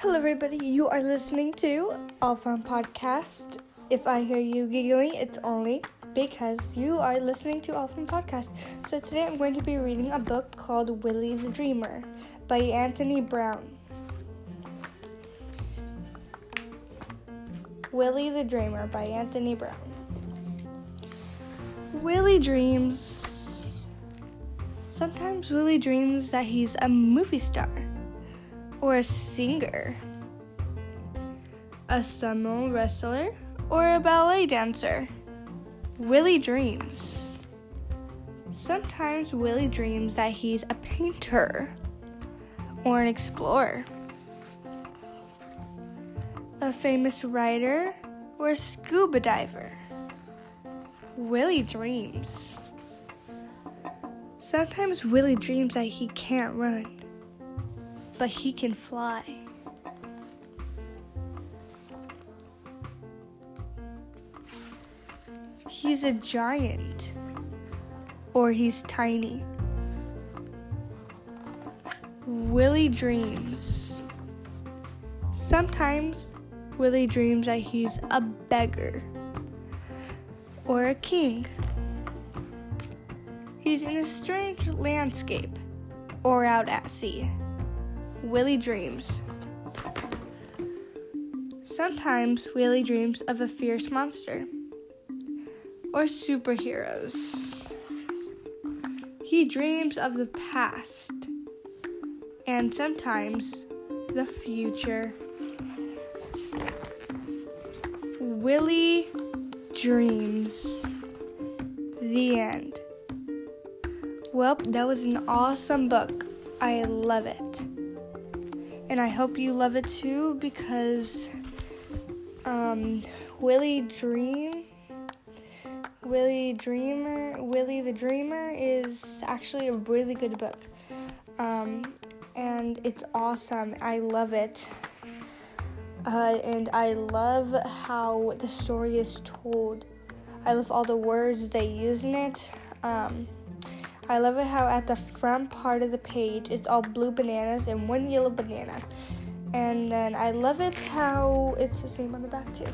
Hello, everybody. You are listening to All Fun Podcast. If I hear you giggling, it's only because you are listening to All Fun Podcast. So today I'm going to be reading a book called Willy the Dreamer by Anthony Browne. Willy the Dreamer by Anthony Browne. Willy dreams. Sometimes Willy dreams that he's a movie star or a singer, a sumo wrestler, or a ballet dancer. Willy dreams. Sometimes Willy dreams that he's a painter or an explorer, a famous writer, or a scuba diver. Willy dreams. Sometimes Willy dreams that he can't run but he can fly. He's a giant, or he's tiny. Willy dreams. Sometimes Willy dreams that he's a beggar or a king. He's in a strange landscape or out at sea. Willy dreams. Sometimes Willy dreams of a fierce monster or superheroes. He dreams of the past and sometimes the future. Willy dreams. The end. Well, that was an awesome book. I love it and I hope you love it too because um, Willy Dream, Willy Dreamer, Willy the Dreamer is actually a really good book, um, and it's awesome. I love it. Uh, and I love how the story is told. I love all the words they use in it. Um, I love it how at the front part of the page it's all blue bananas and one yellow banana. And then I love it how it's the same on the back too.